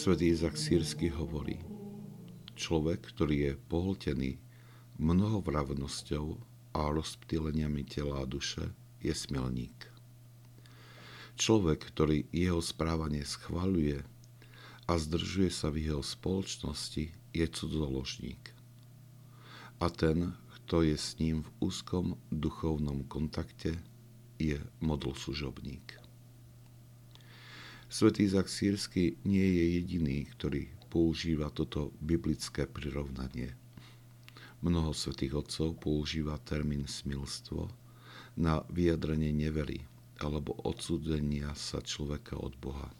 Svetý Izak Sírsky hovorí, človek, ktorý je pohltený mnohovravnosťou a rozptýleniami tela a duše, je smelník. Človek, ktorý jeho správanie schvaľuje a zdržuje sa v jeho spoločnosti, je cudzoložník. A ten, kto je s ním v úzkom duchovnom kontakte, je modloslužobník. Svetý Izak Sírsky nie je jediný, ktorý používa toto biblické prirovnanie. Mnoho svetých otcov používa termín smilstvo na vyjadrenie nevery alebo odsúdenia sa človeka od Boha.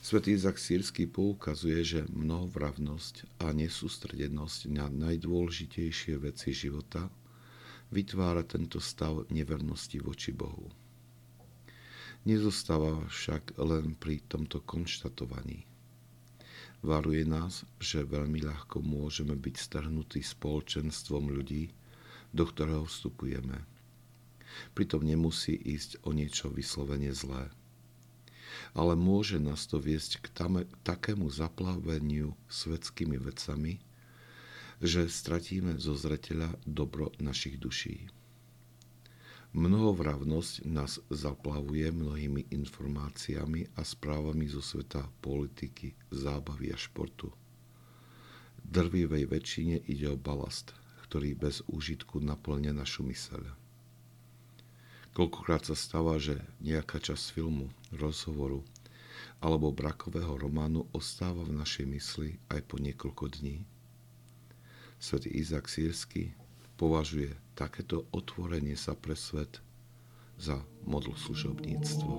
Svetý Izak Sírsky poukazuje, že mnohovravnosť a nesústredenosť na najdôležitejšie veci života vytvára tento stav nevernosti voči Bohu. Nezostáva však len pri tomto konštatovaní. Varuje nás, že veľmi ľahko môžeme byť strhnutí spoločenstvom ľudí, do ktorého vstupujeme. Pritom nemusí ísť o niečo vyslovene zlé. Ale môže nás to viesť k tame, takému zaplaveniu svetskými vecami, že stratíme zo zreteľa dobro našich duší. Mnohovravnosť nás zaplavuje mnohými informáciami a správami zo sveta politiky, zábavy a športu. Drvivej väčšine ide o balast, ktorý bez úžitku naplňa našu myseľ. Koľkokrát sa stáva, že nejaká časť filmu, rozhovoru alebo brakového románu ostáva v našej mysli aj po niekoľko dní. Svetý Izak Sírsky považuje takéto otvorenie sa pre svet za modl služobníctvo.